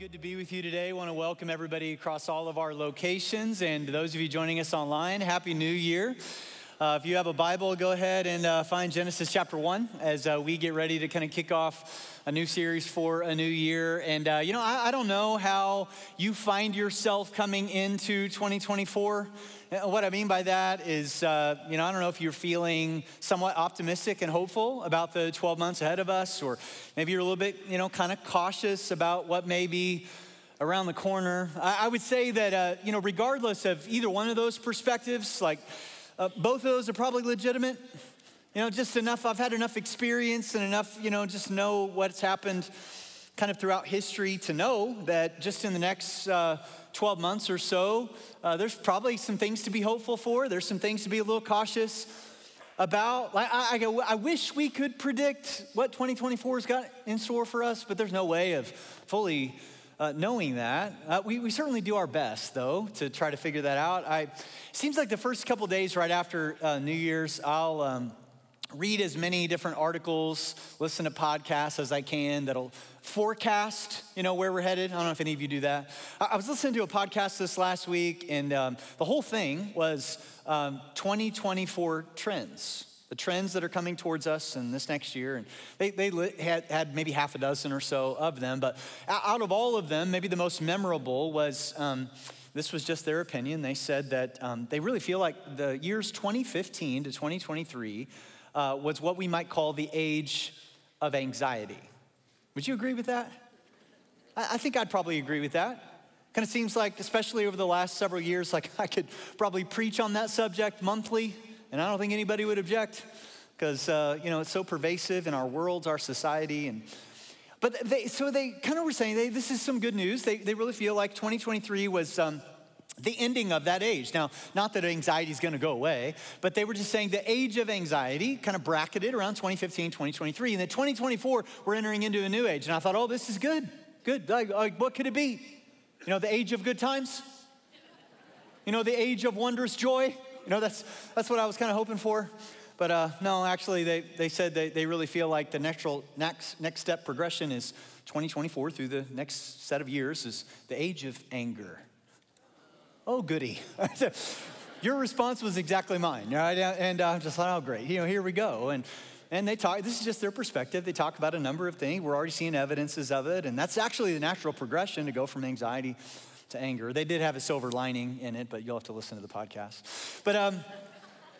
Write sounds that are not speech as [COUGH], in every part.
good to be with you today. I want to welcome everybody across all of our locations and those of you joining us online. Happy New Year. Uh, if you have a Bible, go ahead and uh, find Genesis chapter 1 as uh, we get ready to kind of kick off a new series for a new year. And, uh, you know, I, I don't know how you find yourself coming into 2024. Uh, what I mean by that is, uh, you know, I don't know if you're feeling somewhat optimistic and hopeful about the 12 months ahead of us, or maybe you're a little bit, you know, kind of cautious about what may be around the corner. I, I would say that, uh, you know, regardless of either one of those perspectives, like uh, both of those are probably legitimate. You know, just enough, I've had enough experience and enough, you know, just know what's happened kind of throughout history to know that just in the next uh, 12 months or so, uh, there's probably some things to be hopeful for. There's some things to be a little cautious about. Like, I, I, I wish we could predict what 2024's got in store for us, but there's no way of fully uh, knowing that. Uh, we, we certainly do our best, though, to try to figure that out. I, seems like the first couple days right after uh, New Year's, I'll um, read as many different articles, listen to podcasts as I can that'll forecast, you know, where we're headed. I don't know if any of you do that. I was listening to a podcast this last week, and um, the whole thing was um, 2024 trends, the trends that are coming towards us in this next year. And they, they had, had maybe half a dozen or so of them, but out of all of them, maybe the most memorable was. Um, this was just their opinion. They said that um, they really feel like the years 2015 to 2023 uh, was what we might call the age of anxiety. Would you agree with that? I, I think I'd probably agree with that. Kind of seems like, especially over the last several years, like [LAUGHS] I could probably preach on that subject monthly, and I don't think anybody would object because uh, you know it's so pervasive in our worlds, our society, and but they so they kind of were saying they, this is some good news. They they really feel like 2023 was. Um, the ending of that age. Now, not that anxiety is going to go away, but they were just saying the age of anxiety kind of bracketed around 2015, 2023. And then 2024, we're entering into a new age. And I thought, oh, this is good. Good. Like, like, what could it be? You know, the age of good times? You know, the age of wondrous joy? You know, that's, that's what I was kind of hoping for. But uh, no, actually, they, they said they, they really feel like the natural next, next step progression is 2024 through the next set of years is the age of anger oh, goody. [LAUGHS] Your response was exactly mine, right? And I'm just like, oh, great. You know, here we go. And and they talk, this is just their perspective. They talk about a number of things. We're already seeing evidences of it. And that's actually the natural progression to go from anxiety to anger. They did have a silver lining in it, but you'll have to listen to the podcast. But um,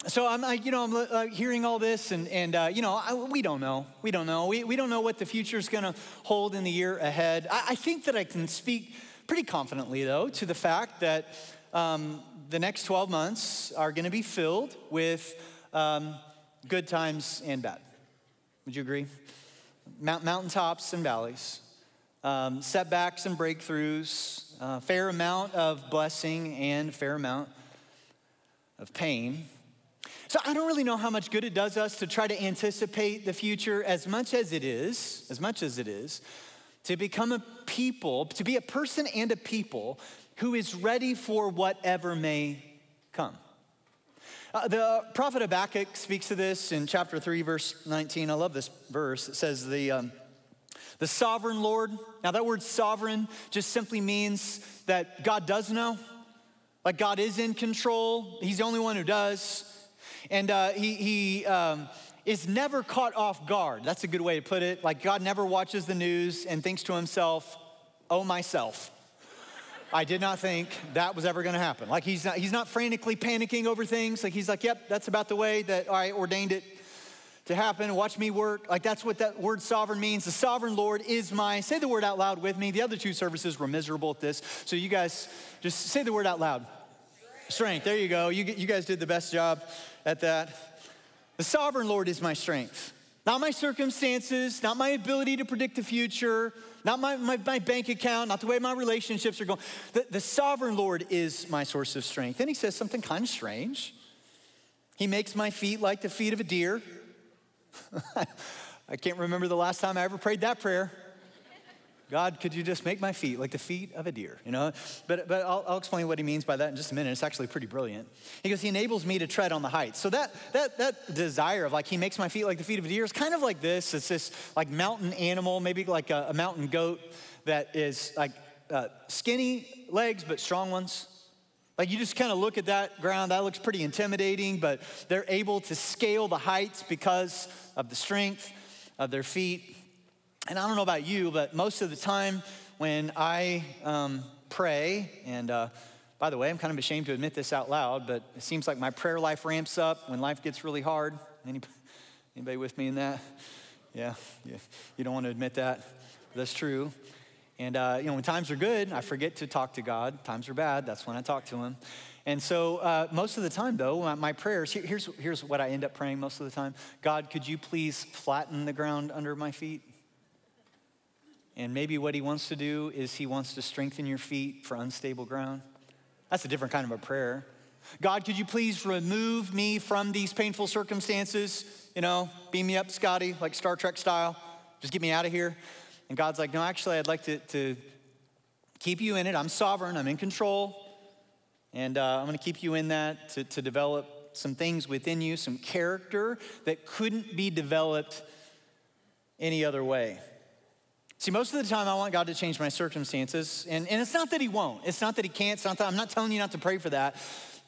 so I'm like, you know, I'm uh, hearing all this, and, and uh, you know, I, we don't know. We don't know. We, we don't know what the future is going to hold in the year ahead. I, I think that I can speak pretty confidently, though, to the fact that um, the next 12 months are going to be filled with um, good times and bad. Would you agree? Mount, mountaintops and valleys, um, setbacks and breakthroughs, a fair amount of blessing and fair amount of pain. So I don't really know how much good it does us to try to anticipate the future as much as it is, as much as it is, to become a people, to be a person and a people who is ready for whatever may come. Uh, the prophet Habakkuk speaks to this in chapter 3, verse 19. I love this verse. It says, The, um, the sovereign Lord. Now, that word sovereign just simply means that God does know, like God is in control. He's the only one who does. And uh, he, he um, is never caught off guard. That's a good way to put it. Like God never watches the news and thinks to himself, oh, myself. I did not think that was ever going to happen. Like he's not, he's not frantically panicking over things. Like he's like, yep, that's about the way that I ordained it to happen. Watch me work. Like that's what that word sovereign means. The sovereign Lord is my, say the word out loud with me. The other two services were miserable at this. So you guys just say the word out loud. Strength. There you go. You, you guys did the best job at that. The sovereign Lord is my strength. Not my circumstances, not my ability to predict the future, not my, my, my, bank account, not the way my relationships are going. The, the sovereign Lord is my source of strength. Then he says something kind of strange. He makes my feet like the feet of a deer. [LAUGHS] I can't remember the last time I ever prayed that prayer. God, could you just make my feet like the feet of a deer? You know, but, but I'll, I'll, explain what he means by that in just a minute. It's actually pretty brilliant. He goes, he enables me to tread on the heights. So that, that, that desire of like, he makes my feet like the feet of a deer is kind of like this. It's this like mountain animal, maybe like a, a mountain goat that is like uh, skinny legs, but strong ones. Like you just kind of look at that ground, that looks pretty intimidating, but they're able to scale the heights because of the strength of their feet. And I don't know about you, but most of the time when I um, pray, and uh, by the way, I'm kind of ashamed to admit this out loud, but it seems like my prayer life ramps up when life gets really hard. Anybody, anybody with me in that? Yeah, yeah, you don't want to admit that. That's true. And, uh, you know, when times are good, I forget to talk to God. Times are bad, that's when I talk to Him. And so, uh, most of the time, though, my, my prayers here, here's, here's what I end up praying most of the time God, could you please flatten the ground under my feet? And maybe what He wants to do is He wants to strengthen your feet for unstable ground. That's a different kind of a prayer. God, could you please remove me from these painful circumstances? You know, beam me up, Scotty, like Star Trek style. Just get me out of here. And God's like, no, actually, I'd like to, to keep you in it. I'm sovereign, I'm in control. And uh, I'm going to keep you in that to, to develop some things within you, some character that couldn't be developed any other way. See, most of the time I want God to change my circumstances. And, and it's not that He won't, it's not that He can't. It's not that, I'm not telling you not to pray for that,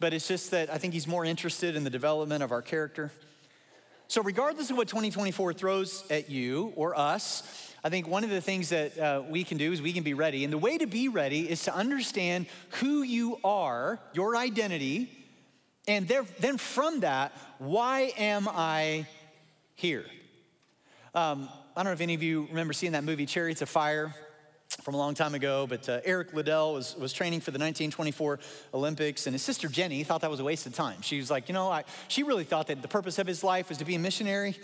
but it's just that I think He's more interested in the development of our character. So, regardless of what 2024 throws at you or us, I think one of the things that uh, we can do is we can be ready. And the way to be ready is to understand who you are, your identity, and there, then from that, why am I here? Um, I don't know if any of you remember seeing that movie, Chariots of Fire from a long time ago, but uh, Eric Liddell was, was training for the 1924 Olympics, and his sister Jenny thought that was a waste of time. She was like, you know, I, she really thought that the purpose of his life was to be a missionary,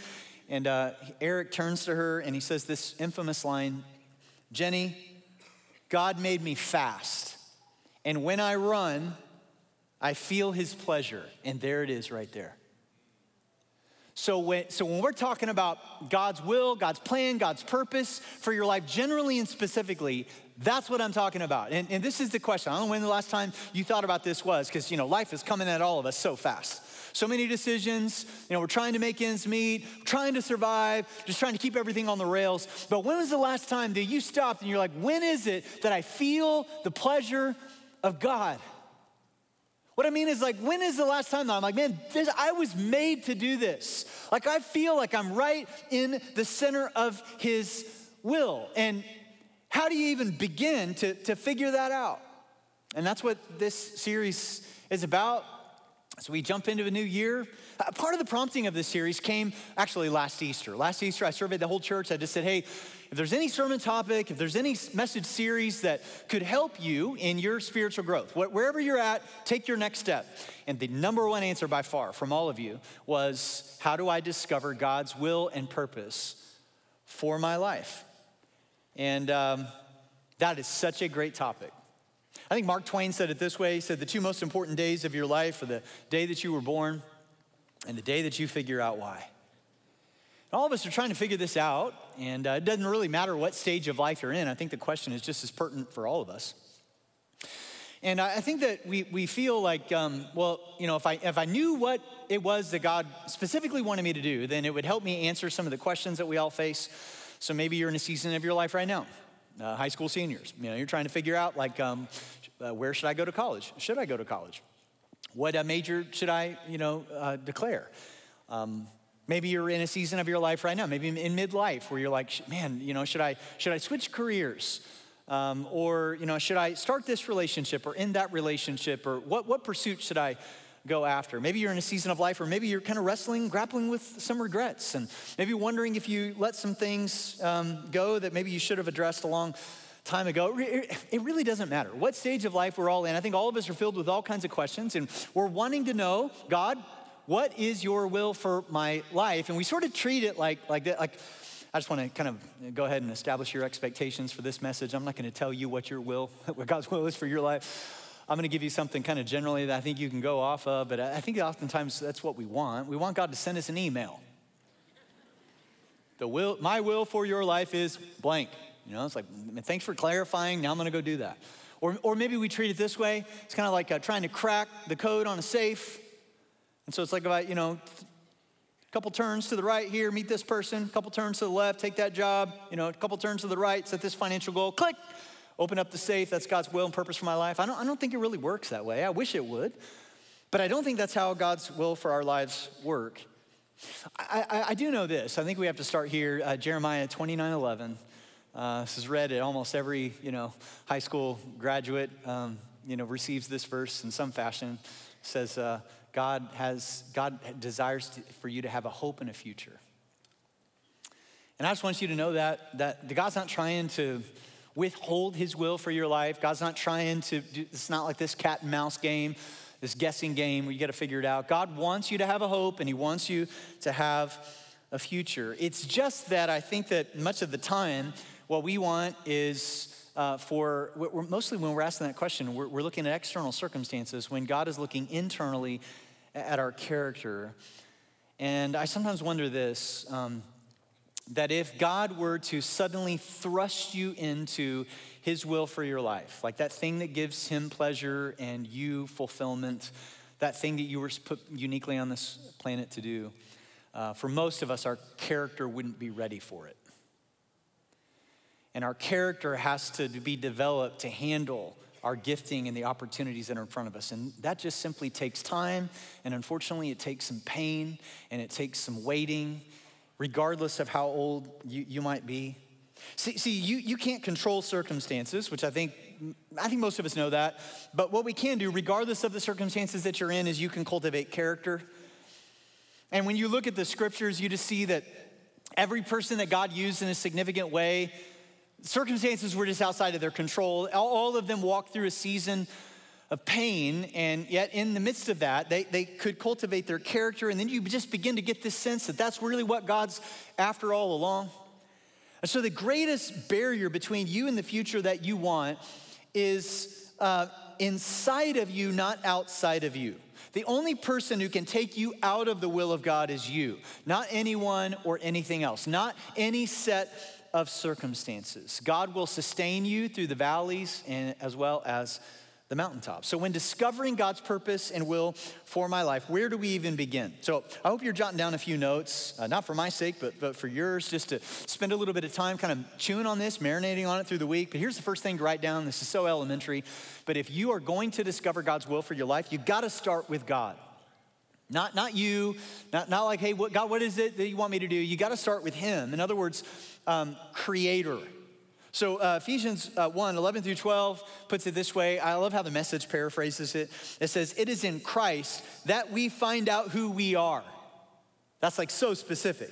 and uh, Eric turns to her and he says this infamous line Jenny, God made me fast. And when I run, I feel his pleasure. And there it is right there. So when, so when we're talking about God's will, God's plan, God's purpose for your life, generally and specifically, that's what I'm talking about. And, and this is the question. I don't know when the last time you thought about this was, because you know life is coming at all of us so fast. So many decisions, you know, we're trying to make ends meet, trying to survive, just trying to keep everything on the rails. But when was the last time that you stopped and you're like, when is it that I feel the pleasure of God? What I mean is, like, when is the last time that I'm like, man, this, I was made to do this? Like, I feel like I'm right in the center of His will. And how do you even begin to, to figure that out? And that's what this series is about. So we jump into a new year. Uh, part of the prompting of this series came actually last Easter. Last Easter, I surveyed the whole church. I just said, hey, if there's any sermon topic, if there's any message series that could help you in your spiritual growth, wherever you're at, take your next step. And the number one answer by far from all of you was, how do I discover God's will and purpose for my life? And um, that is such a great topic. I think Mark Twain said it this way He said, The two most important days of your life are the day that you were born and the day that you figure out why. And all of us are trying to figure this out, and uh, it doesn't really matter what stage of life you're in. I think the question is just as pertinent for all of us. And I think that we, we feel like, um, well, you know, if I, if I knew what it was that God specifically wanted me to do, then it would help me answer some of the questions that we all face. So maybe you're in a season of your life right now, uh, high school seniors. You know, you're trying to figure out, like, um, uh, where should I go to college? Should I go to college? What uh, major should I, you know, uh, declare? Um, maybe you're in a season of your life right now, maybe in midlife, where you're like, man, you know, should I should I switch careers? Um, or you know, should I start this relationship or end that relationship? Or what what pursuit should I go after? Maybe you're in a season of life, or maybe you're kind of wrestling, grappling with some regrets, and maybe wondering if you let some things um, go that maybe you should have addressed along time ago. It really doesn't matter what stage of life we're all in. I think all of us are filled with all kinds of questions, and we're wanting to know, God, what is your will for my life? And we sort of treat it like, like that. Like, I just want to kind of go ahead and establish your expectations for this message. I'm not going to tell you what your will, [LAUGHS] what God's will is for your life. I'm going to give you something kind of generally that I think you can go off of, but I think oftentimes that's what we want. We want God to send us an email. The will, my will for your life is blank. You know, it's like, thanks for clarifying. Now I'm going to go do that. Or, or maybe we treat it this way. It's kind of like uh, trying to crack the code on a safe. And so it's like about, you know, a couple turns to the right here, meet this person, a couple turns to the left, take that job, you know, a couple turns to the right, set this financial goal, click. open up the safe, that's God's will and purpose for my life. I don't, I don't think it really works that way. I wish it would, but I don't think that's how God's will for our lives work. I, I, I do know this. I think we have to start here. Uh, Jeremiah 29 11. Uh, this is read at almost every you know high school graduate. Um, you know receives this verse in some fashion. It says uh, God has God desires to, for you to have a hope and a future. And I just want you to know that that God's not trying to withhold His will for your life. God's not trying to. Do, it's not like this cat and mouse game this guessing game where you got to figure it out. God wants you to have a hope and He wants you to have a future. It's just that I think that much of the time, what we want is uh, for mostly when we're asking that question, we're, we're looking at external circumstances when God is looking internally at our character. And I sometimes wonder this um, that if God were to suddenly thrust you into his will for your life, like that thing that gives him pleasure and you fulfillment, that thing that you were put uniquely on this planet to do. Uh, for most of us, our character wouldn't be ready for it. And our character has to be developed to handle our gifting and the opportunities that are in front of us. And that just simply takes time. And unfortunately, it takes some pain and it takes some waiting, regardless of how old you, you might be. See, see you, you can't control circumstances, which I think, I think most of us know that. But what we can do, regardless of the circumstances that you're in, is you can cultivate character. And when you look at the scriptures, you just see that every person that God used in a significant way, circumstances were just outside of their control. All of them walked through a season of pain, and yet in the midst of that, they, they could cultivate their character, and then you just begin to get this sense that that's really what God's after all along. And so, the greatest barrier between you and the future that you want is uh, inside of you, not outside of you. The only person who can take you out of the will of God is you, not anyone or anything else, not any set of circumstances. God will sustain you through the valleys and as well as the mountaintop. So, when discovering God's purpose and will for my life, where do we even begin? So, I hope you're jotting down a few notes, uh, not for my sake, but, but for yours, just to spend a little bit of time kind of chewing on this, marinating on it through the week. But here's the first thing to write down this is so elementary. But if you are going to discover God's will for your life, you got to start with God. Not, not you, not, not like, hey, what, God, what is it that you want me to do? You got to start with Him. In other words, um, creator. So uh, Ephesians uh, 1 11 through 12 puts it this way. I love how the message paraphrases it. It says, It is in Christ that we find out who we are. That's like so specific.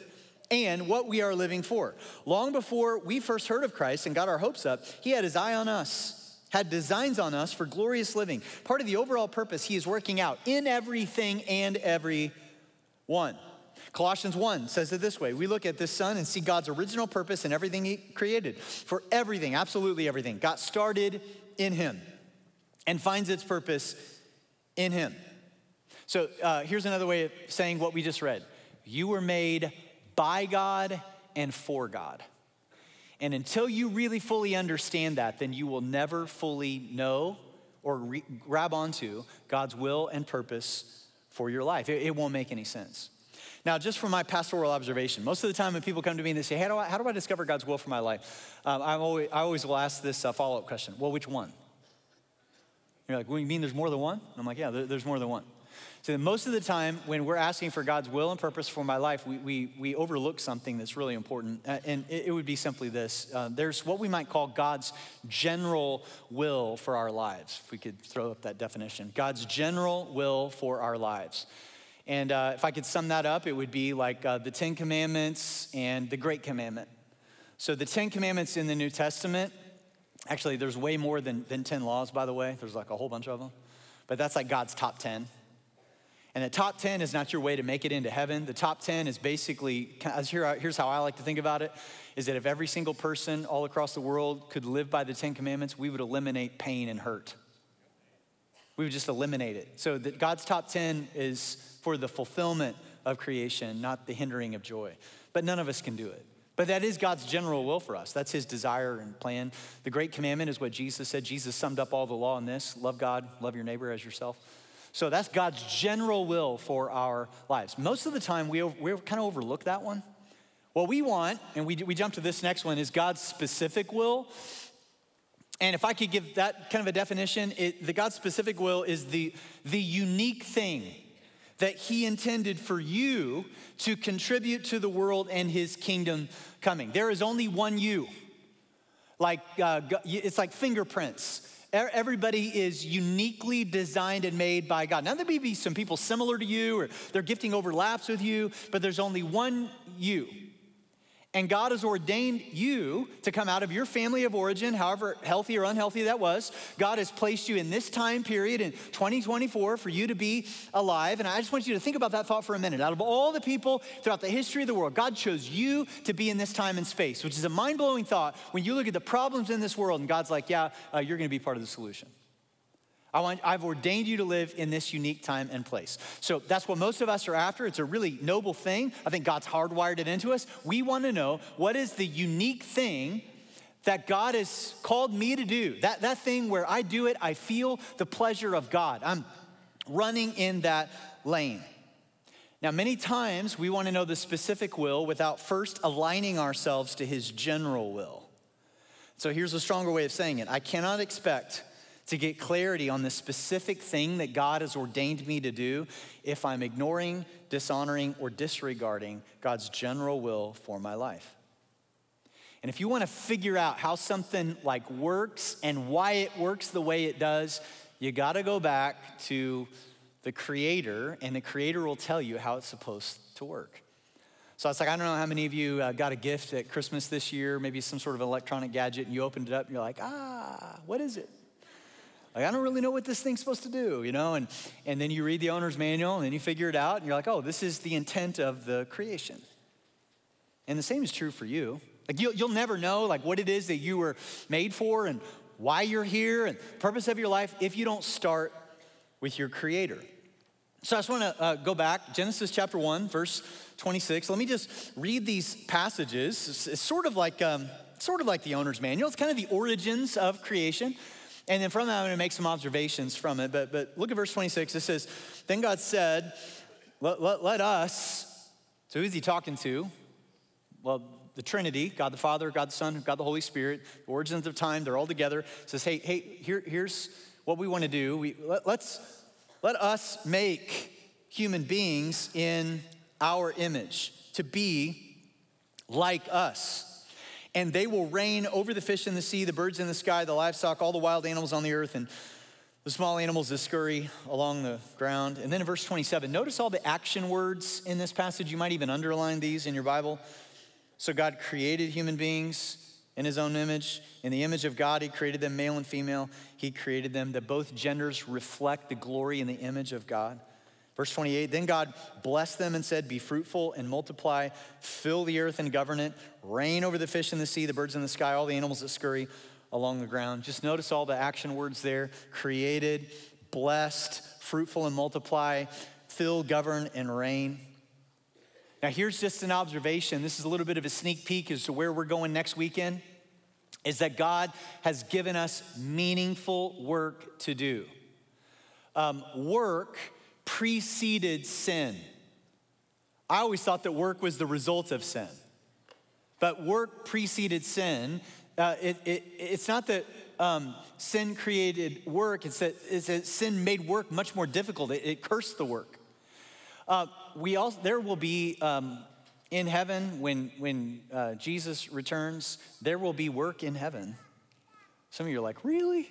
And what we are living for. Long before we first heard of Christ and got our hopes up, he had his eye on us, had designs on us for glorious living. Part of the overall purpose he is working out in everything and every one. Colossians 1 says it this way We look at this Son and see God's original purpose in everything He created. For everything, absolutely everything, got started in Him and finds its purpose in Him. So uh, here's another way of saying what we just read You were made by God and for God. And until you really fully understand that, then you will never fully know or re- grab onto God's will and purpose for your life. It, it won't make any sense. Now, just from my pastoral observation, most of the time when people come to me and they say, How do I, how do I discover God's will for my life? Um, I, always, I always will ask this uh, follow up question Well, which one? You're like, Well, you mean there's more than one? I'm like, Yeah, there, there's more than one. So, most of the time when we're asking for God's will and purpose for my life, we, we, we overlook something that's really important. Uh, and it, it, would be simply this uh, there's what we might call God's general will for our lives, if we could throw up that definition. God's general will for our lives. And uh, if I could sum that up, it would be like uh, the Ten Commandments and the Great Commandment. So the Ten Commandments in the New Testament, actually, there's way more than, than 10 laws, by the way. There's like a whole bunch of them. But that's like God's top 10. And the top 10 is not your way to make it into heaven. The top 10 is basically, here's how I like to think about it, is that if every single person all across the world could live by the 10 commandments, we would eliminate pain and hurt. We would just eliminate it. So that God's top 10 is for the fulfillment of creation, not the hindering of joy. But none of us can do it. But that is God's general will for us. That's his desire and plan. The great commandment is what Jesus said. Jesus summed up all the law in this love God, love your neighbor as yourself. So that's God's general will for our lives. Most of the time, we, we kind of overlook that one. What we want, and we, we jump to this next one, is God's specific will. And if I could give that kind of a definition, it, the God specific will is the, the unique thing that He intended for you to contribute to the world and His kingdom coming. There is only one you. Like, uh, it's like fingerprints. Everybody is uniquely designed and made by God. Now, there may be some people similar to you or their gifting overlaps with you, but there's only one you. And God has ordained you to come out of your family of origin, however healthy or unhealthy that was. God has placed you in this time period in 2024 for you to be alive. And I just want you to think about that thought for a minute. Out of all the people throughout the history of the world, God chose you to be in this time and space, which is a mind blowing thought when you look at the problems in this world and God's like, yeah, uh, you're going to be part of the solution. I want, I've ordained you to live in this unique time and place. So that's what most of us are after. It's a really noble thing. I think God's hardwired it into us. We want to know what is the unique thing that God has called me to do. That, that thing where I do it, I feel the pleasure of God. I'm running in that lane. Now, many times we want to know the specific will without first aligning ourselves to his general will. So here's a stronger way of saying it I cannot expect to get clarity on the specific thing that God has ordained me to do if I'm ignoring, dishonoring, or disregarding God's general will for my life. And if you want to figure out how something like works and why it works the way it does, you got to go back to the creator, and the creator will tell you how it's supposed to work. So I was like, I don't know how many of you uh, got a gift at Christmas this year, maybe some sort of electronic gadget, and you opened it up and you're like, ah, what is it? Like, I don't really know what this thing's supposed to do, you know? And, and then you read the owner's manual and then you figure it out and you're like, oh, this is the intent of the creation. And the same is true for you. Like, you'll, you'll never know, like, what it is that you were made for and why you're here and purpose of your life if you don't start with your creator. So I just want to uh, go back, Genesis chapter 1, verse 26. Let me just read these passages. It's, it's sort of like um, sort of like the owner's manual. It's kind of the origins of creation. And then from that, I'm going to make some observations from it. But, but look at verse 26. It says, Then God said, let, let, let us, so who's he talking to? Well, the Trinity, God the Father, God the Son, God the Holy Spirit, the origins of time, they're all together. It says, hey, hey, here, here's what we want to do. We, let, let's, let us make human beings in our image to be like us and they will reign over the fish in the sea, the birds in the sky, the livestock, all the wild animals on the earth, and the small animals that scurry along the ground. And then in verse 27, notice all the action words in this passage. You might even underline these in your Bible. So God created human beings in his own image. In the image of God, he created them, male and female. He created them that both genders reflect the glory and the image of God. Verse 28 Then God blessed them and said, Be fruitful and multiply, fill the earth and govern it, reign over the fish in the sea, the birds in the sky, all the animals that scurry along the ground. Just notice all the action words there created, blessed, fruitful and multiply, fill, govern, and reign. Now, here's just an observation. This is a little bit of a sneak peek as to where we're going next weekend. Is that God has given us meaningful work to do. Um, work preceded sin. I always thought that work was the result of sin. But work preceded sin. Uh, it, it, it's not that um, sin created work, it's that, it's that, sin made work much more difficult. It, it cursed the work. Uh, we also, there will be um, in heaven, when, when uh, Jesus returns, there will be work in heaven. Some of you are like, really?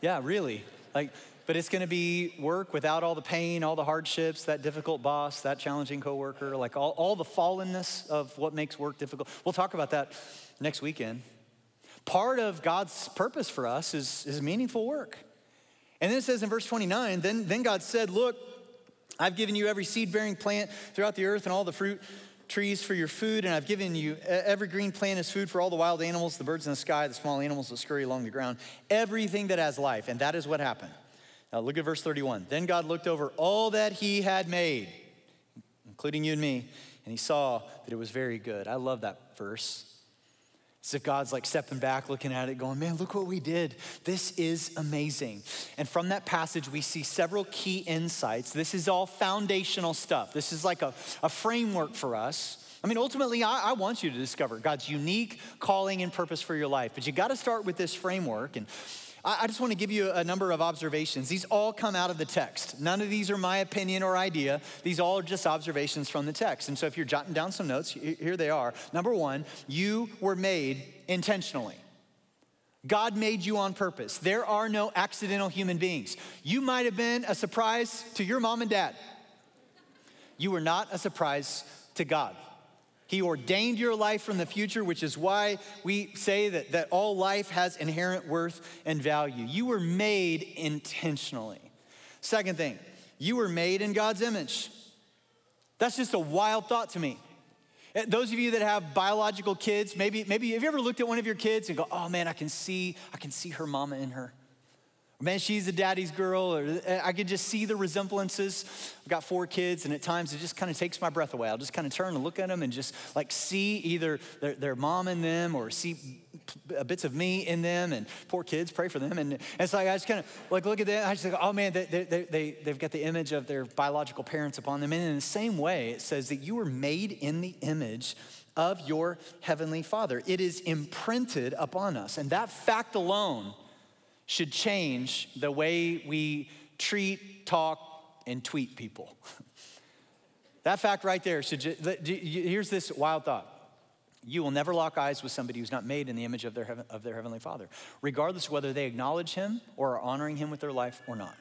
Yeah, really. Like, but it's going to be work without all the pain, all the hardships, that difficult boss, that challenging coworker, like all, all the fallenness of what makes work difficult. We'll talk about that next weekend. Part of God's purpose for us is, is meaningful work. And then it says in verse 29 then, then God said, Look, I've given you every seed bearing plant throughout the earth and all the fruit trees for your food, and I've given you every green plant as food for all the wild animals, the birds in the sky, the small animals that scurry along the ground, everything that has life. And that is what happened. Now look at verse 31. Then God looked over all that he had made, including you and me, and he saw that it was very good. I love that verse. It's if God's like stepping back, looking at it, going, man, look what we did. This is amazing. And from that passage, we see several key insights. This is all foundational stuff. This is like a, a framework for us I mean, ultimately, I, I, want you to discover God's unique calling and purpose for your life, but you got to start with this framework. And I, just want to give you a number of observations. These all come out of the text. None of these are my opinion or idea. These all are just observations from the text. And so if you're jotting down some notes, here they are. Number one, you were made intentionally. God made you on purpose. There are no accidental human beings. You might have been a surprise to your mom and dad. You were not a surprise to God. He ordained your life from the future, which is why we say that, that all life has inherent worth and value. You were made intentionally. Second thing, you were made in God's image. That's just a wild thought to me. Eh, those of you that have biological kids, maybe, maybe have you ever looked at one of your kids and go, oh man, I can see, I can see her mama in her. Man, she's a daddy's girl, or eh, I could just see the resemblances. I've got four kids, and at times it just kind of takes my breath away. I'll just kind of turn and look at them and just like see either their, their mom in them or see bits of me in them. And poor kids, pray for them. And, and it's like I just kind of like look at them. I just like, oh man, they, they, they, they've got the image of their biological parents upon them. And in the same way, it says that you were made in the image of your heavenly Father. It is imprinted upon us, and that fact alone should change the way we treat, talk, and tweet people. [LAUGHS] that fact right there should, here's this wild thought. You will never lock eyes with somebody who's not made in the image of their, heaven, of their heavenly Father, regardless whether they acknowledge him or are honoring him with their life or not.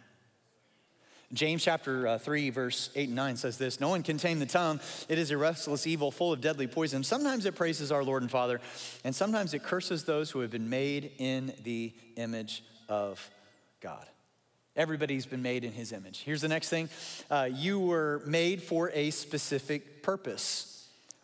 James chapter uh, 3, verse 8 and 9 says this No one can tame the tongue. It is a restless evil full of deadly poison. Sometimes it praises our Lord and Father, and sometimes it curses those who have been made in the image of God. Everybody's been made in his image. Here's the next thing uh, you were made for a specific purpose.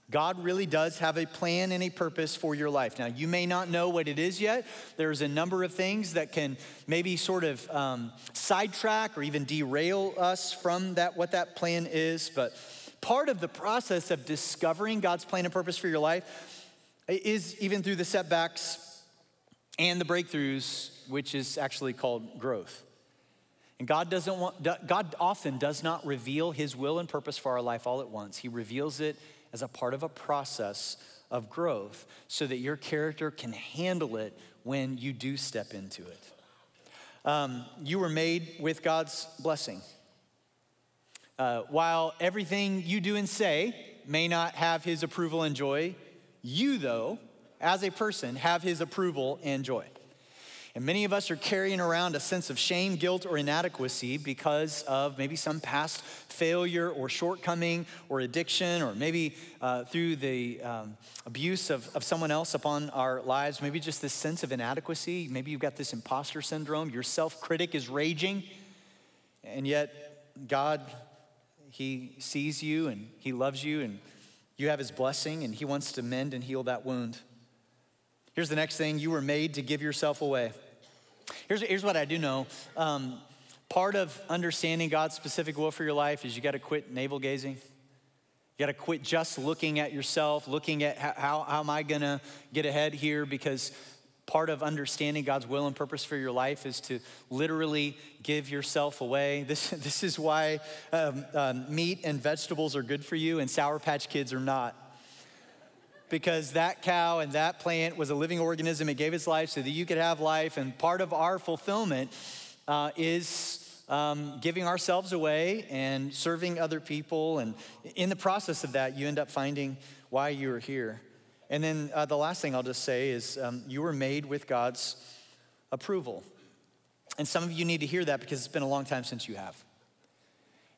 God really does have a plan and a purpose for your life. Now, you may not know what it is yet. There's a number of things that can maybe sort of um, sidetrack or even derail us from that, what that plan is. But part of the process of discovering God's plan and purpose for your life is even through the setbacks and the breakthroughs which is actually called growth. And God doesn't want, God often does not reveal his will and purpose for our life all at once. He reveals it as a part of a process of growth so that your character can handle it when you do step into it. Um, you were made with God's blessing. Uh, while everything you do and say may not have his approval and joy, you, though, as a person, have his approval and joy. And many of us are carrying around a sense of shame, guilt, or inadequacy because of maybe some past failure or shortcoming or addiction, or maybe uh, through the um, abuse of, of someone else upon our lives. Maybe just this sense of inadequacy. Maybe you've got this imposter syndrome. Your self critic is raging. And yet, God, He sees you and He loves you, and you have His blessing, and He wants to mend and heal that wound. Here's the next thing you were made to give yourself away. Here's, here's what I do know. Um, part of understanding God's specific will for your life is you got to quit navel gazing. You got to quit just looking at yourself, looking at how, how, how am I going to get ahead here because part of understanding God's will and purpose for your life is to literally give yourself away. [LAUGHS] This, this is why um, um, meat and vegetables are good for you and Sour Patch Kids are not because that cow and that plant was a living organism. It gave its life so that you could have life. And part of our fulfillment uh, is um, giving ourselves away and serving other people. And in the process of that, you end up finding why you are here. And then uh, the last thing I'll just say is um, you were made with God's approval. And some of you need to hear that because it's been a long time since you have.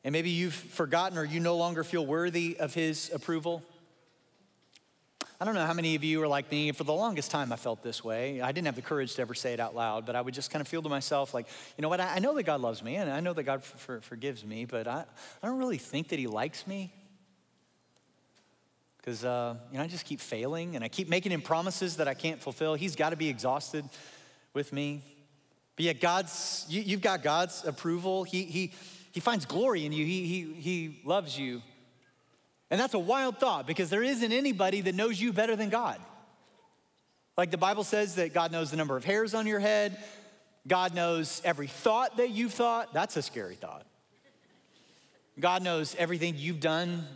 And maybe you've forgotten or you no longer feel worthy of His approval. I don't know how many of you are like me. For the longest time, I felt this way. I didn't have the courage to ever say it out loud, but I would just kind of feel to myself, like, you know what? I, know that God loves me and I know that God for, forgives me, but I, I don't really think that He likes me. Because, uh, you know, I just keep failing and I keep making Him promises that I can't fulfill. He's got to be exhausted with me. But yet, God's, you, have got God's approval. He, he, he finds glory in you, he, he, he loves you. And that's a wild thought because there isn't anybody that knows you better than God. Like the Bible says that God knows the number of hairs on your head, God knows every thought that you've thought. That's a scary thought. God knows everything you've done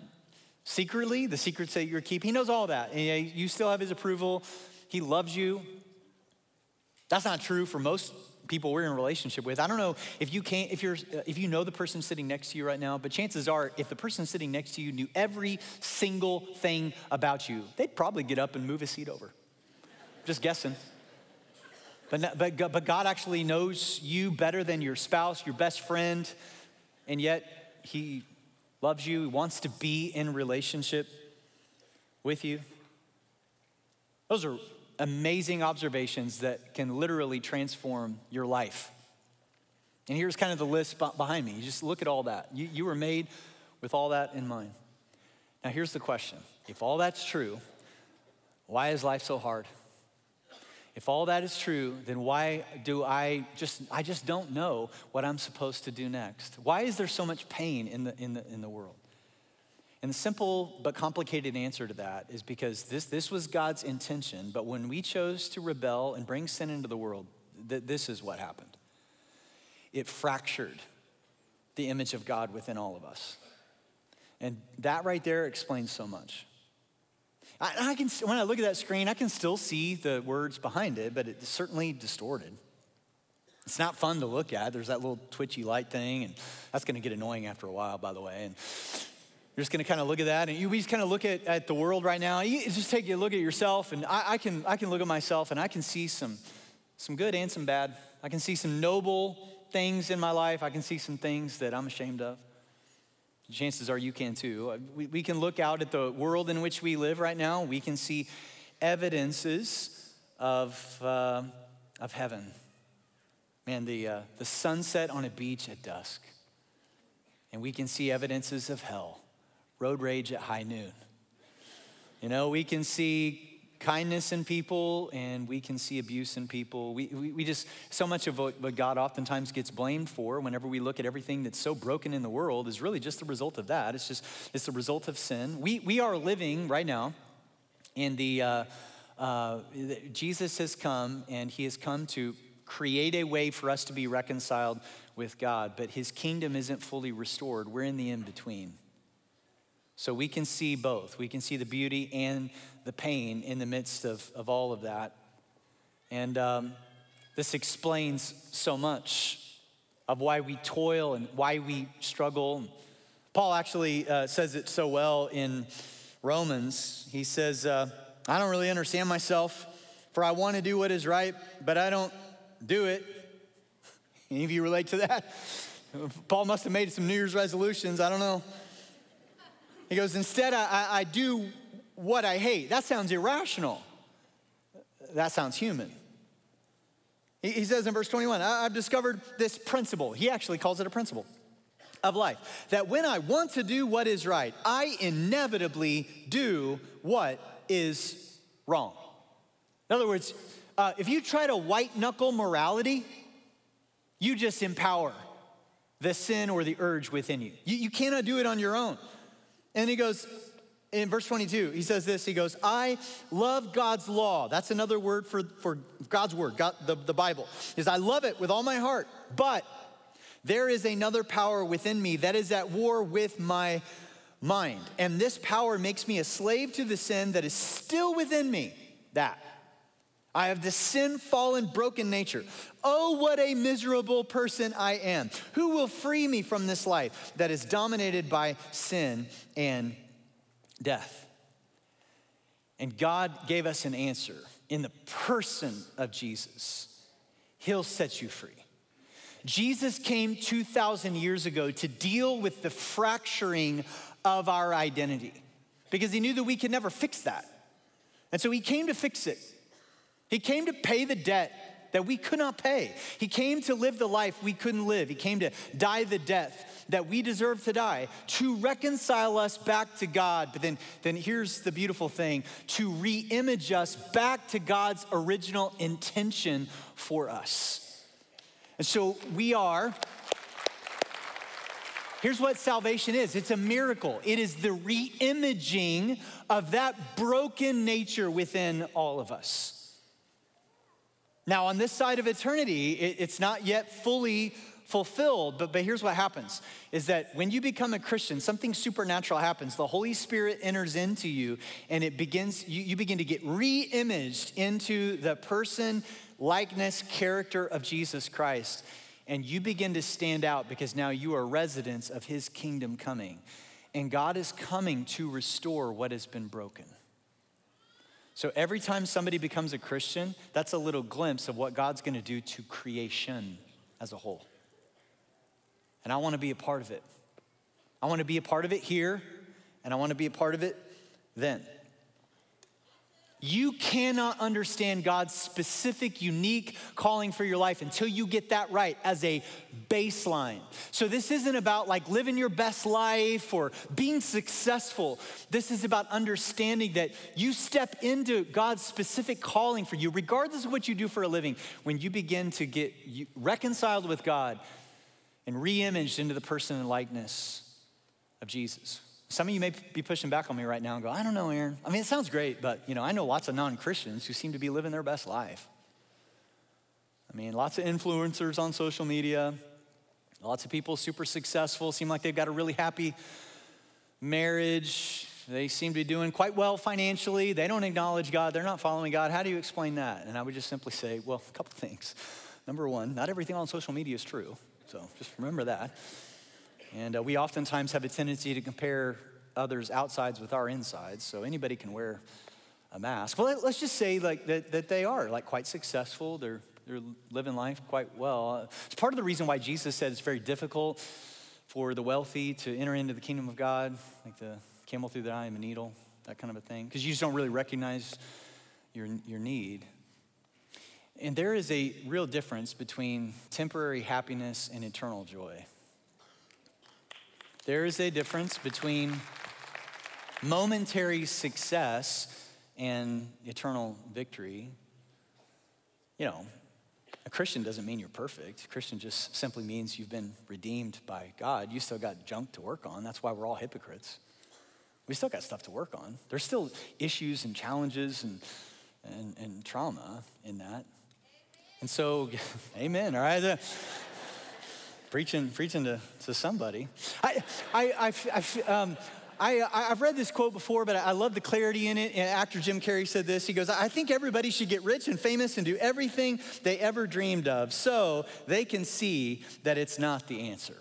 secretly, the secrets that you're keeping. He knows all that. And you still have his approval. He loves you. That's not true for most people we're in relationship with. I don't know if you can't, if you're, if you know the person sitting next to you right now, but chances are, if the person sitting next to you knew every single thing about you, they'd probably get up and move a seat over. Just guessing. But, but, but God actually knows you better than your spouse, your best friend, and yet He loves you, He wants to be in relationship with you. Those are amazing observations that can literally transform your life. And here's kind of the list behind me. You just look at all that. You, you were made with all that in mind. Now, here's the question if all that's true, why is life so hard? If all that is true, then why do I just I just don't know what I'm supposed to do next? Why is there so much pain in the in the in the world? And the simple but complicated answer to that is because this, this was God's intention, but when we chose to rebel and bring sin into the world, th- this is what happened. It fractured the image of God within all of us. And that right there explains so much. I, I can, when I look at that screen, I can still see the words behind it, but it's certainly distorted. It's not fun to look at. There's that little twitchy light thing, and that's going to get annoying after a while, by the way. And you're just going to kind of look at that, and you just kind of look at, at the world right now. You just take a look at yourself, and I, I, can I can look at myself, and I can see some some good and some bad. I can see some noble things in my life. I can see some things that I'm ashamed of. Chances are you can too. Uh, we, we can look out at the world in which we live right now. We can see evidences of uh, of heaven. Man, the uh, the sunset on a beach at dusk, and we can see evidences of hell road rage at high noon. You know, we can see kindness in people and we can see abuse in people. We, we, we, just, so much of what, God oftentimes gets blamed for whenever we look at everything that's so broken in the world is really just the result of that. It's just, it's the result of sin. We, we are living right now in the, uh, uh, Jesus has come and he has come to create a way for us to be reconciled with God, but his kingdom isn't fully restored. We're in the in between. So we can see both. We can see the beauty and the pain in the midst of, of all of that. And um, this explains so much of why we toil and why we struggle. Paul actually uh, says it so well in Romans. He says, uh, I don't really understand myself, for I want to do what is right, but I don't do it. [LAUGHS] Any of you relate to that? [LAUGHS] Paul must have made some New Year's resolutions. I don't know. He goes, Instead, I, I do what I hate. That sounds irrational. That sounds human. He, says in verse 21, I've discovered this principle. He actually calls it a principle of life that when I want to do what is right, I inevitably do what is wrong. In other words, uh, if you try to white knuckle morality, you just empower the sin or the urge within you. you. You cannot do it on your own. And he goes, in verse 22, he says this He goes, I love God's law. That's another word for, for God's word, God, the, the Bible. Is I love it with all my heart. But there is another power within me that is at war with my mind. And this power makes me a slave to the sin that is still within me. That. I have this sin, fallen, broken nature. Oh, what a miserable person I am. Who will free me from this life that is dominated by sin and death? And God gave us an answer in the person of Jesus. He'll set you free. Jesus came 2,000 years ago to deal with the fracturing of our identity because he knew that we could never fix that. And so he came to fix it. He came to pay the debt that we could not pay. He came to live the life we couldn't live. He came to die the death that we deserve to die, to reconcile us back to God. But then, then here's the beautiful thing to re image us back to God's original intention for us. And so we are. Here's what salvation is it's a miracle. It is the re imaging of that broken nature within all of us. Now, on this side of eternity, it's not yet fully fulfilled. But, but here's what happens is that when you become a Christian, something supernatural happens. The Holy Spirit enters into you and it begins, you, you begin to get re-imaged into the person, likeness, character of Jesus Christ. And you begin to stand out because now you are residents of his kingdom coming. And God is coming to restore what has been broken. So every time somebody becomes a Christian, that's a little glimpse of what God's gonna do to creation as a whole and I want to be a part of it. I want to be a part of it here, and I want to be a part of it then. You cannot understand God's specific, unique calling for your life until you get that right as a baseline. So, this isn't about like living your best life or being successful. This is about understanding that you step into God's specific calling for you, regardless of what you do for a living. When you begin to get reconciled with God, and reimaged into the person and likeness of Jesus. Some of you may be pushing back on me right now and go, I don't know, Aaron. I mean, it sounds great, but you know, I know lots of non-Christians who seem to be living their best life. I mean, lots of influencers on social media, lots of people super successful, seem like they've got a really happy marriage. They seem to be doing quite well financially. They don't acknowledge God. They're not following God. How do you explain that? And I would just simply say, well, a couple things. Number one, not everything on social media is true. So just remember that. And uh, we oftentimes have a tendency to compare others' outsides with our insides. So anybody can wear a mask. Well, let's just say like that, that they are like quite successful. They're, they're living life quite well. It's part of the reason why Jesus said it's very difficult for the wealthy to enter into the kingdom of God, like the camel through the eye of a needle, that kind of a thing, because you just don't really recognize your, your need. And there is a real difference between temporary happiness and eternal joy. There is a difference between momentary success and eternal victory. You know, a Christian doesn't mean you're perfect. A Christian just simply means you've been redeemed by God. You still got junk to work on. That's why we're all hypocrites. We still got stuff to work on. There's still issues and challenges and, and, and trauma in that. And so, [LAUGHS] amen, all right? Preaching, preaching to, to somebody. I, I, I, I, um, I, have read this quote before, but I love the clarity in it. Actor Jim Carrey said this. He goes, I think everybody should get rich and famous and do everything they ever dreamed of so they can see that it's not the answer.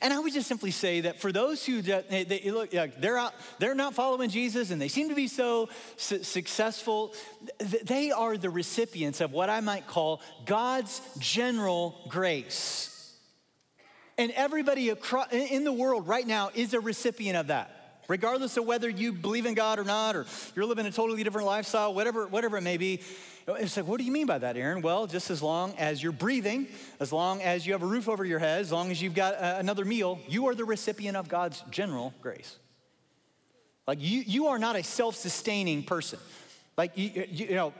And I would just simply say that for those who they, they look, they're out, they're not following Jesus, and they seem to be so su- successful. They are the recipients of what I might call God's general grace. And everybody across, in the world right now is a recipient of that, regardless of whether you believe in God or not, or you're living a totally different lifestyle, whatever, whatever it may be. It's like, what do you mean by that, Aaron? Well, just as long as you're breathing, as long as you have a roof over your head, as long as you've got uh, another meal, you are the recipient of God's general grace. Like, you, you are not a self sustaining person. Like, you, you, you know,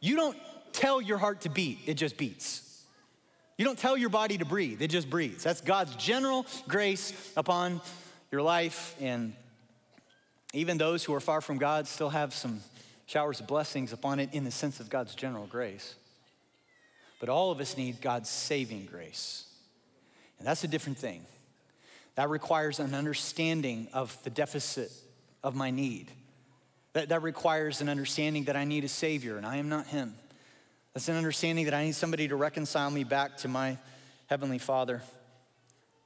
you don't tell your heart to beat, it just beats. You don't tell your body to breathe, it just breathes. That's God's general grace upon your life. And even those who are far from God still have some showers of blessings upon it in the sense of God's general grace. But all of us need God's saving grace. And that's a different thing. That requires an understanding of the deficit of my need. That, that requires an understanding that I need a Savior and I am not Him. That's an understanding that I need somebody to reconcile me back to my Heavenly Father.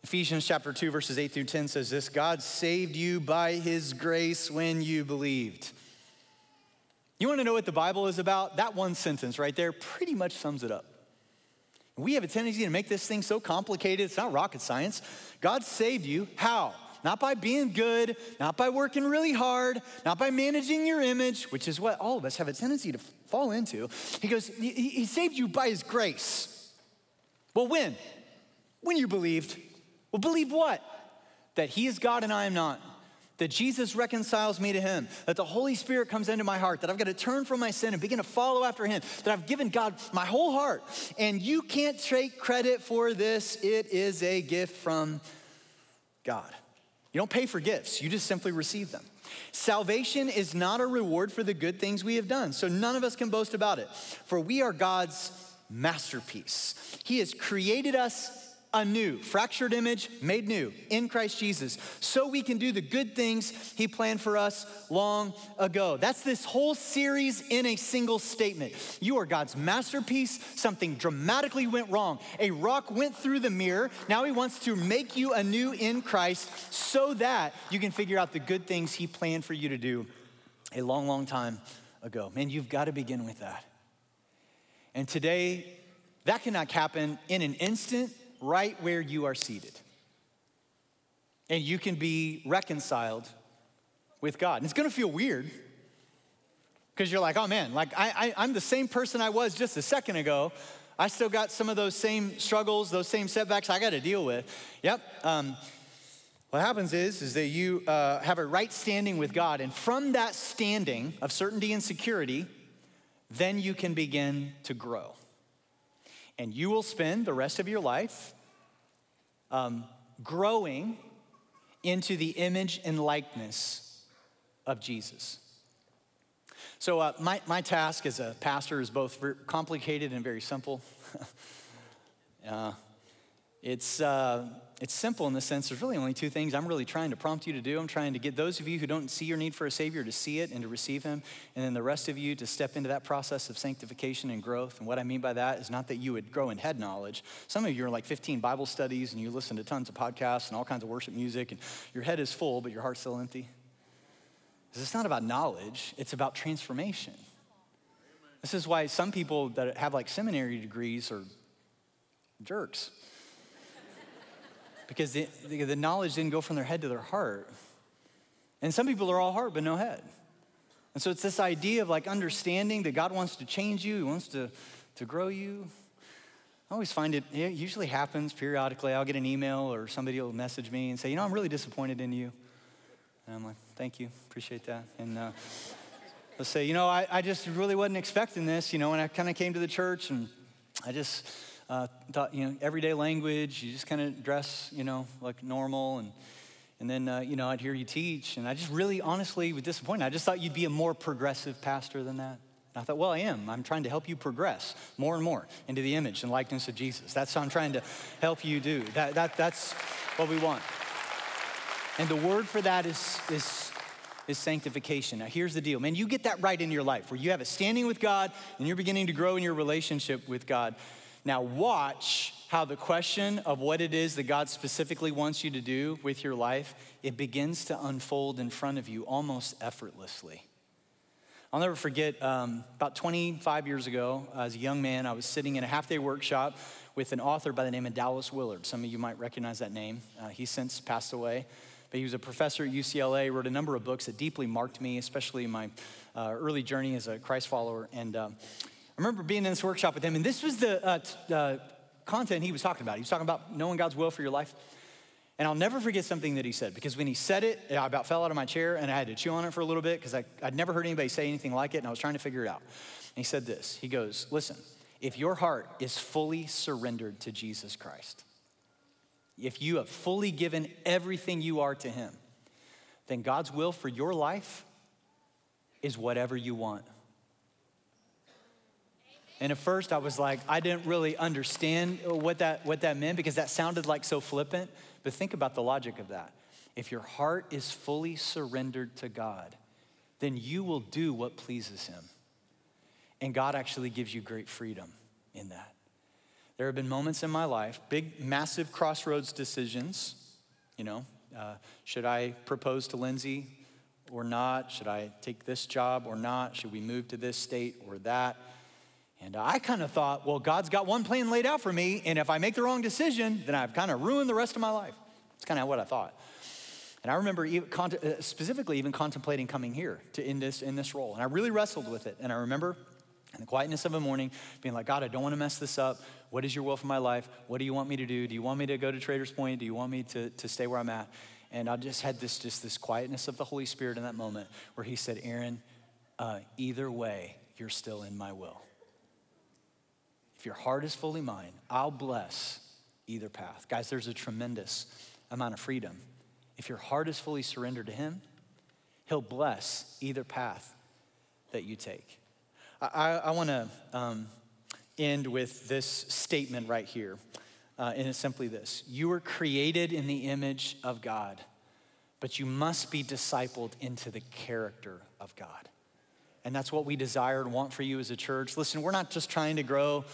Ephesians chapter 2, verses 8 through 10 says this God saved you by His grace when you believed. You want to know what the Bible is about? That one sentence right there pretty much sums it up. We have a tendency to make this thing so complicated, it's not rocket science. God saved you. How? Not by being good, not by working really hard, not by managing your image, which is what all of us have a tendency to fall into. He goes, He saved you by His grace. Well, when? When you believed. Well, believe what? That He is God and I am not that Jesus reconciles me to him, that the Holy Spirit comes into my heart, that I've got to turn from my sin and begin to follow after him, that I've given God my whole heart. And you can't take credit for this, it is a gift from God. You don't pay for gifts, you just simply receive them. Salvation is not a reward for the good things we have done, so none of us can boast about it. For we are God's masterpiece. He has created us anew, fractured image, made new in Christ Jesus, so we can do the good things He planned for us long ago. That's this whole series in a single statement. You are God's masterpiece. Something dramatically went wrong. A rock went through the mirror. Now He wants to make you anew in Christ so that you can figure out the good things He planned for you to do a long, long time ago. Man, you've got to begin with that. And today, that cannot happen in an instant right where you are seated. And you can be reconciled with God. And it's gonna feel weird because you're like, oh man, like I, I, am the same person I was just a second ago. I still got some of those same struggles, those same setbacks I gotta deal with. Yep. Um, what happens is, is that you uh, have a right standing with God, and from that standing of certainty and security, then you can begin to grow. And you will spend the rest of your life um, growing into the image and likeness of Jesus. So, uh, my, my task as a pastor is both complicated and very simple. [LAUGHS] uh, it's, uh, it's simple in the sense there's really only two things I'm really trying to prompt you to do. I'm trying to get those of you who don't see your need for a Savior to see it and to receive Him, and then the rest of you to step into that process of sanctification and growth. And what I mean by that is not that you would grow in head knowledge. Some of you are like 15 Bible studies and you listen to tons of podcasts and all kinds of worship music, and your head is full, but your heart's still empty. Because it's not about knowledge, it's about transformation. This is why some people that have like seminary degrees are jerks because the, the knowledge didn't go from their head to their heart. And some people are all heart but no head. And so it's this idea of like understanding that God wants to change you, He wants to, to grow you. I always find it, it usually happens periodically. I'll get an email or somebody will message me and say, You know, I'm really disappointed in you. And I'm like, Thank you, appreciate that. And uh, they'll say, You know, I, I just really wasn't expecting this, you know, and I kind of came to the church and I just, uh, thought, you know, everyday language, you just kind of dress, you know, like normal. And, and then, uh, you know, I'd hear you teach. And I just really, honestly, was disappointed. I just thought you'd be a more progressive pastor than that. And I thought, well, I am. I'm trying to help you progress more and more into the image and likeness of Jesus. That's what I'm trying to help you do. That, that, that's what we want. And the word for that is, is, is sanctification. Now, here's the deal man, you get that right in your life where you have a standing with God and you're beginning to grow in your relationship with God. Now, watch how the question of what it is that God specifically wants you to do with your life, it begins to unfold in front of you almost effortlessly. I'll never forget um, about 25 years ago, as a young man, I was sitting in a half day workshop with an author by the name of Dallas Willard. Some of you might recognize that name. Uh, he's since passed away, but he was a professor at UCLA, wrote a number of books that deeply marked me, especially in my uh, early journey as a Christ follower. And um, I remember being in this workshop with him, and this was the uh, t- uh, content he was talking about. He was talking about knowing God's will for your life. And I'll never forget something that he said because when he said it, I about fell out of my chair and I had to chew on it for a little bit because I'd never heard anybody say anything like it and I was trying to figure it out. And he said this He goes, Listen, if your heart is fully surrendered to Jesus Christ, if you have fully given everything you are to him, then God's will for your life is whatever you want. And at first I was like, I didn't really understand what that, what that meant because that sounded like so flippant. But think about the logic of that. If your heart is fully surrendered to God, then you will do what pleases Him. And God actually gives you great freedom in that. There have been moments in my life, big, massive crossroads decisions. You know, uh, should I propose to Lindsay or not? Should I take this job or not? Should we move to this state or that? And I kind of thought, well, God's got one plan laid out for me, and if I make the wrong decision, then I've kind of ruined the rest of my life. It's kind of what I thought. And I remember even, uh, specifically even contemplating coming here to in this, in this role. And I really wrestled with it. And I remember in the quietness of a morning being like, God, I don't want to mess this up. What is your will for my life? What do you want me to do? Do you want me to go to Traders Point? Do you want me to, to stay where I'm at? And I just had this, just this quietness of the Holy Spirit in that moment where he said, Aaron, uh, either way, you're still in my will your heart is fully mine, I'll bless either path. Guys, there's a tremendous amount of freedom. If your heart is fully surrendered to Him, He'll bless either path that you take. I, I, I want to um, end with this statement right here. Uh, and it's simply this You were created in the image of God, but you must be discipled into the character of God. And that's what we desire and want for you as a church. Listen, we're not just trying to grow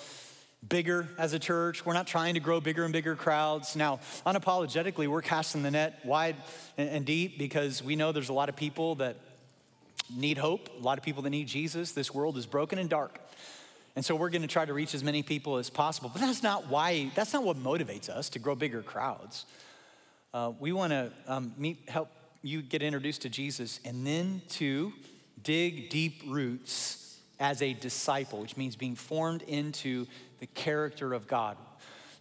bigger as a church. We're not trying to grow bigger and bigger crowds. Now, unapologetically, we're casting the net wide and deep because we know there's a lot of people that need hope, a lot of people that need Jesus. This world is broken and dark. And so we're going to try to reach as many people as possible. But that's not why, that's not what motivates us to grow bigger crowds. Uh, we want to um, meet, help you get introduced to Jesus and then to dig deep roots as a disciple, which means being formed into the character of God,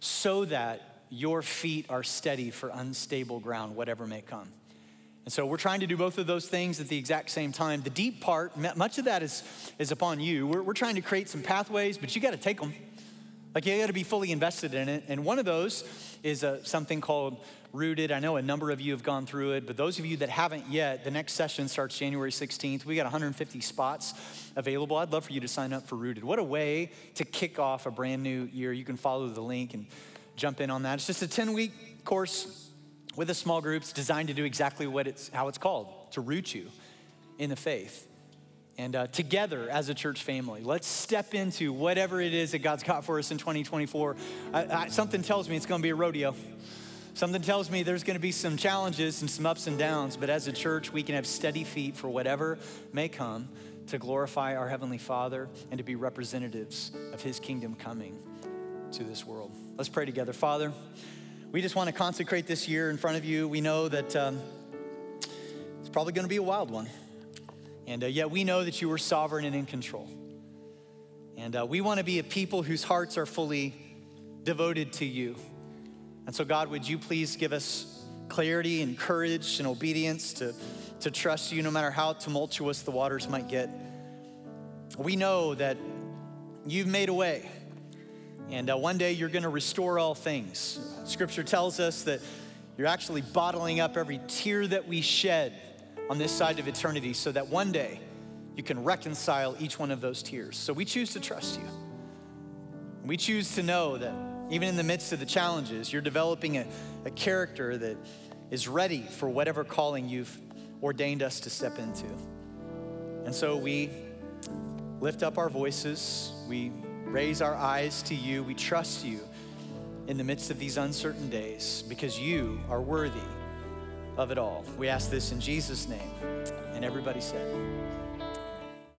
so that your feet are steady for unstable ground, whatever may come. And so we're trying to do both of those things at the exact same time. The deep part, much of that is, is upon you. We're, we're trying to create some pathways, but you got to take them. Like you got to be fully invested in it. And one of those is uh, something called Rooted. I know a number of you have gone through it, but those of you that haven't yet, the next session starts January 16th. We got 150 spots available. I'd love for you to sign up for Rooted. What a way to kick off a brand new year. You can follow the link and jump in on that. It's just a 10 week course with a small group. It's designed to do exactly what it's, how it's called to root you in the faith. And uh, together as a church family, let's step into whatever it is that God's got for us in 2024. I, I, something tells me it's going to be a rodeo. Something tells me there's going to be some challenges and some ups and downs, but as a church, we can have steady feet for whatever may come to glorify our Heavenly Father and to be representatives of His kingdom coming to this world. Let's pray together. Father, we just want to consecrate this year in front of you. We know that um, it's probably going to be a wild one. And uh, yet we know that you are sovereign and in control. And uh, we want to be a people whose hearts are fully devoted to you. And so, God, would you please give us clarity and courage and obedience to, to trust you no matter how tumultuous the waters might get? We know that you've made a way and uh, one day you're going to restore all things. Scripture tells us that you're actually bottling up every tear that we shed on this side of eternity so that one day you can reconcile each one of those tears. So we choose to trust you. We choose to know that even in the midst of the challenges, you're developing a, a character that is ready for whatever calling you've ordained us to step into. And so we lift up our voices. We raise our eyes to you. We trust you in the midst of these uncertain days because you are worthy of it all. We ask this in Jesus' name. And everybody said,